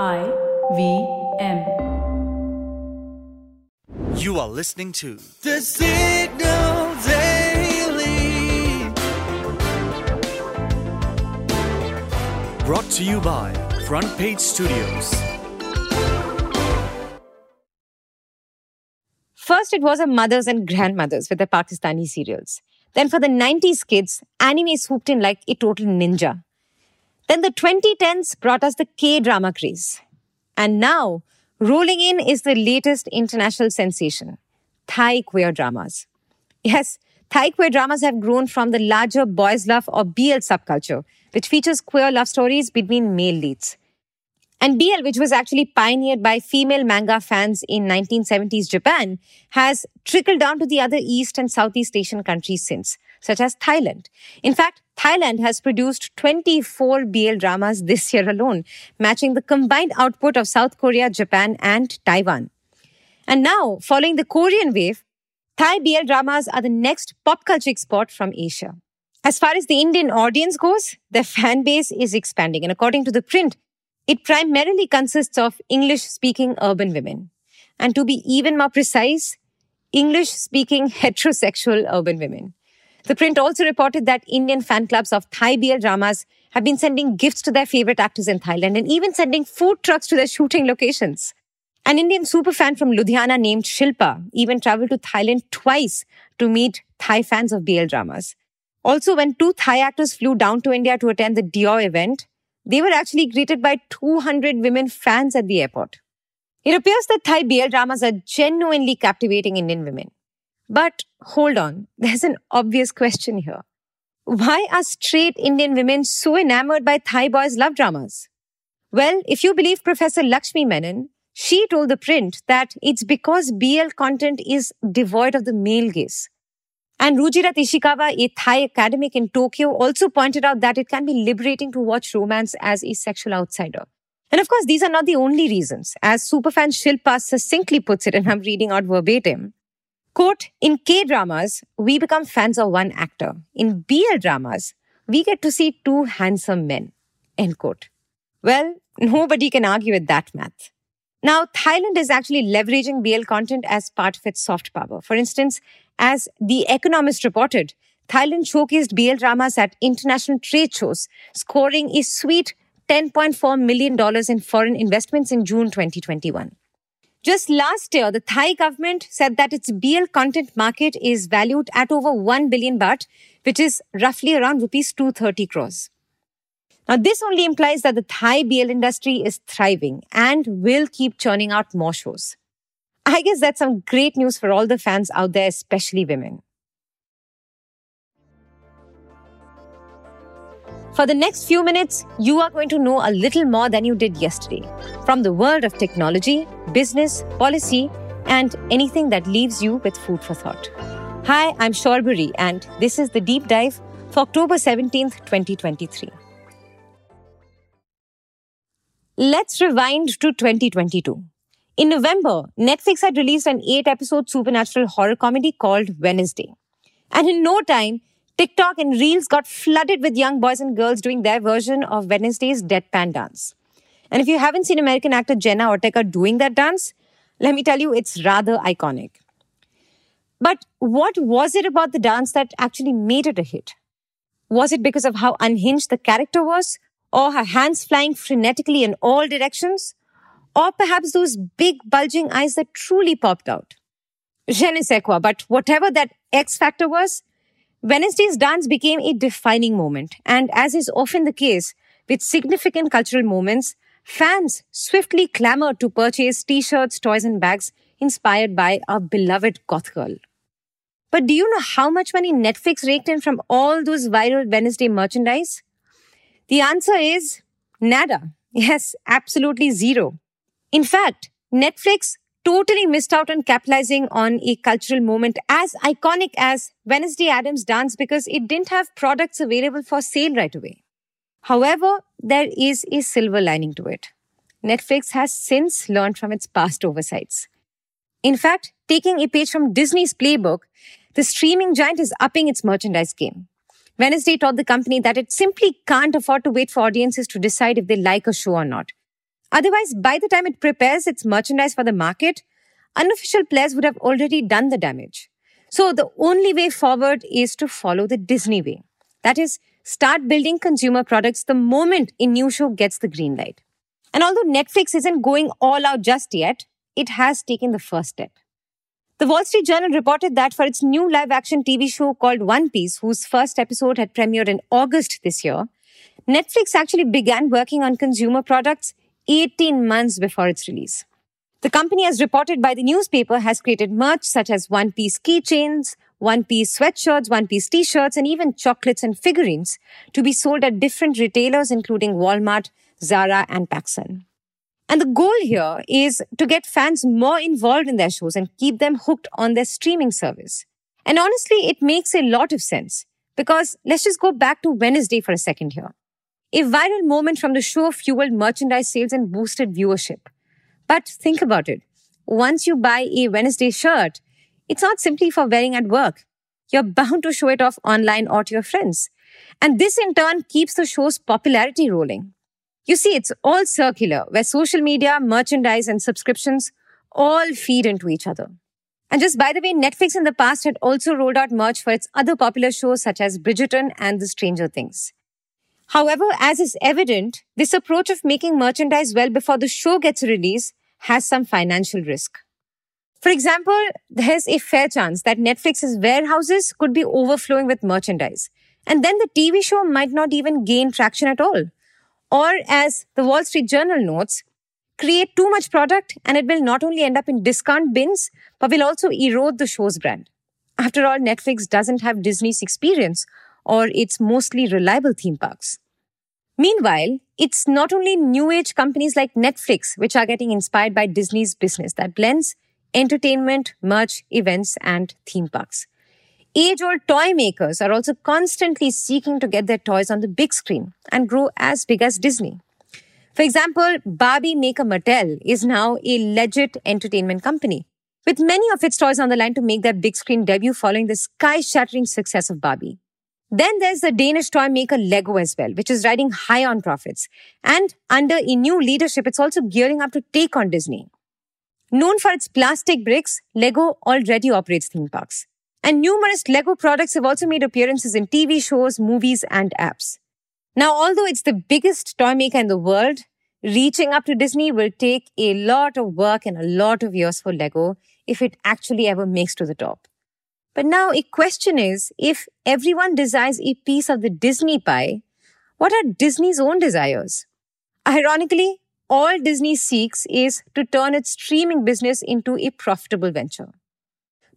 I V M. You are listening to The Signal Daily. Brought to you by Front Page Studios. First, it was our mothers and grandmothers with the Pakistani serials. Then, for the 90s kids, anime swooped in like a total ninja. Then, the 2010s brought us the K drama craze. And now, rolling in is the latest international sensation Thai queer dramas. Yes, Thai queer dramas have grown from the larger boys' love or BL subculture, which features queer love stories between male leads. And BL, which was actually pioneered by female manga fans in 1970s Japan, has trickled down to the other East and Southeast Asian countries since, such as Thailand. In fact, Thailand has produced 24 BL dramas this year alone, matching the combined output of South Korea, Japan, and Taiwan. And now, following the Korean wave, Thai BL dramas are the next pop culture export from Asia. As far as the Indian audience goes, their fan base is expanding. And according to the print, it primarily consists of English speaking urban women. And to be even more precise, English speaking heterosexual urban women. The print also reported that Indian fan clubs of Thai BL dramas have been sending gifts to their favorite actors in Thailand and even sending food trucks to their shooting locations. An Indian superfan from Ludhiana named Shilpa even traveled to Thailand twice to meet Thai fans of BL dramas. Also, when two Thai actors flew down to India to attend the Dior event, they were actually greeted by 200 women fans at the airport. It appears that Thai BL dramas are genuinely captivating Indian women. But hold on, there's an obvious question here. Why are straight Indian women so enamored by Thai boys' love dramas? Well, if you believe Professor Lakshmi Menon, she told the print that it's because BL content is devoid of the male gaze. And Rujirat Ishikawa, a Thai academic in Tokyo, also pointed out that it can be liberating to watch romance as a sexual outsider. And of course, these are not the only reasons. As superfan Shilpa succinctly puts it, and I'm reading out verbatim, quote, in K dramas, we become fans of one actor. In BL dramas, we get to see two handsome men, end quote. Well, nobody can argue with that math. Now, Thailand is actually leveraging BL content as part of its soft power. For instance, as The Economist reported, Thailand showcased BL dramas at international trade shows, scoring a sweet $10.4 million in foreign investments in June 2021. Just last year, the Thai government said that its BL content market is valued at over 1 billion baht, which is roughly around rupees 230 crores. Now, this only implies that the Thai BL industry is thriving and will keep churning out more shows. I guess that's some great news for all the fans out there, especially women. For the next few minutes, you are going to know a little more than you did yesterday from the world of technology, business, policy, and anything that leaves you with food for thought. Hi, I'm Shorburi, and this is the deep dive for October 17th, 2023. Let's rewind to 2022. In November, Netflix had released an eight episode supernatural horror comedy called Wednesday. And in no time, TikTok and Reels got flooded with young boys and girls doing their version of Wednesday's deadpan dance. And if you haven't seen American actor Jenna Ortega doing that dance, let me tell you, it's rather iconic. But what was it about the dance that actually made it a hit? Was it because of how unhinged the character was? Or her hands flying frenetically in all directions? or perhaps those big bulging eyes that truly popped out. Je ne sais quoi, but whatever that X factor was, Wednesday's dance became a defining moment. And as is often the case with significant cultural moments, fans swiftly clamored to purchase t-shirts, toys, and bags inspired by our beloved goth girl. But do you know how much money Netflix raked in from all those viral Wednesday merchandise? The answer is nada. Yes, absolutely zero. In fact, Netflix totally missed out on capitalizing on a cultural moment as iconic as Wednesday Addams dance because it didn't have products available for sale right away. However, there is a silver lining to it. Netflix has since learned from its past oversights. In fact, taking a page from Disney's playbook, the streaming giant is upping its merchandise game. Wednesday taught the company that it simply can't afford to wait for audiences to decide if they like a show or not. Otherwise, by the time it prepares its merchandise for the market, unofficial players would have already done the damage. So the only way forward is to follow the Disney way. That is, start building consumer products the moment a new show gets the green light. And although Netflix isn't going all out just yet, it has taken the first step. The Wall Street Journal reported that for its new live action TV show called One Piece, whose first episode had premiered in August this year, Netflix actually began working on consumer products 18 months before its release. The company, as reported by the newspaper, has created merch such as One Piece keychains, One Piece sweatshirts, One Piece t-shirts, and even chocolates and figurines to be sold at different retailers, including Walmart, Zara, and PacSun. And the goal here is to get fans more involved in their shows and keep them hooked on their streaming service. And honestly, it makes a lot of sense because let's just go back to Wednesday for a second here. A viral moment from the show fueled merchandise sales and boosted viewership. But think about it. Once you buy a Wednesday shirt, it's not simply for wearing at work. You're bound to show it off online or to your friends. And this in turn keeps the show's popularity rolling. You see, it's all circular, where social media, merchandise, and subscriptions all feed into each other. And just by the way, Netflix in the past had also rolled out merch for its other popular shows such as Bridgerton and The Stranger Things. However, as is evident, this approach of making merchandise well before the show gets released has some financial risk. For example, there's a fair chance that Netflix's warehouses could be overflowing with merchandise. And then the TV show might not even gain traction at all. Or as the Wall Street Journal notes, create too much product and it will not only end up in discount bins, but will also erode the show's brand. After all, Netflix doesn't have Disney's experience or its mostly reliable theme parks. Meanwhile, it's not only new age companies like Netflix which are getting inspired by Disney's business that blends entertainment, merch, events, and theme parks. Age old toy makers are also constantly seeking to get their toys on the big screen and grow as big as Disney. For example, Barbie maker Mattel is now a legit entertainment company, with many of its toys on the line to make their big screen debut following the sky shattering success of Barbie. Then there's the Danish toy maker Lego as well, which is riding high on profits. And under a new leadership, it's also gearing up to take on Disney. Known for its plastic bricks, Lego already operates theme parks. And numerous Lego products have also made appearances in TV shows, movies, and apps. Now, although it's the biggest toy maker in the world, reaching up to Disney will take a lot of work and a lot of years for Lego if it actually ever makes to the top. But now a question is, if everyone desires a piece of the Disney pie, what are Disney's own desires? Ironically, all Disney seeks is to turn its streaming business into a profitable venture.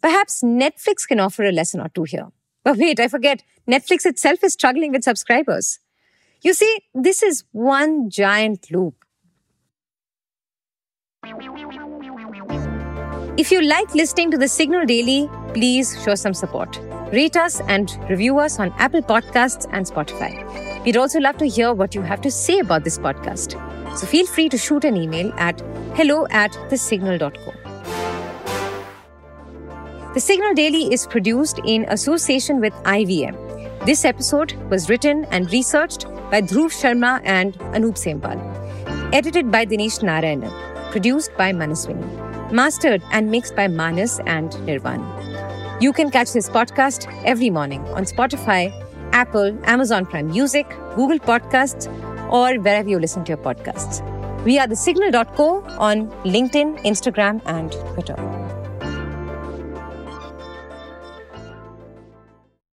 Perhaps Netflix can offer a lesson or two here. But wait, I forget, Netflix itself is struggling with subscribers. You see, this is one giant loop. If you like listening to the Signal Daily, please show some support. Rate us and review us on Apple Podcasts and Spotify. We'd also love to hear what you have to say about this podcast. So feel free to shoot an email at hello at thesignal.co. The Signal Daily is produced in association with IVM. This episode was written and researched by Dhruv Sharma and Anoop Sempal. Edited by Dinesh Narayanan. Produced by Manaswini mastered and mixed by Manas and Nirvan. You can catch this podcast every morning on Spotify, Apple, Amazon Prime Music, Google Podcasts, or wherever you listen to your podcasts. We are the signal.co on LinkedIn, Instagram, and Twitter.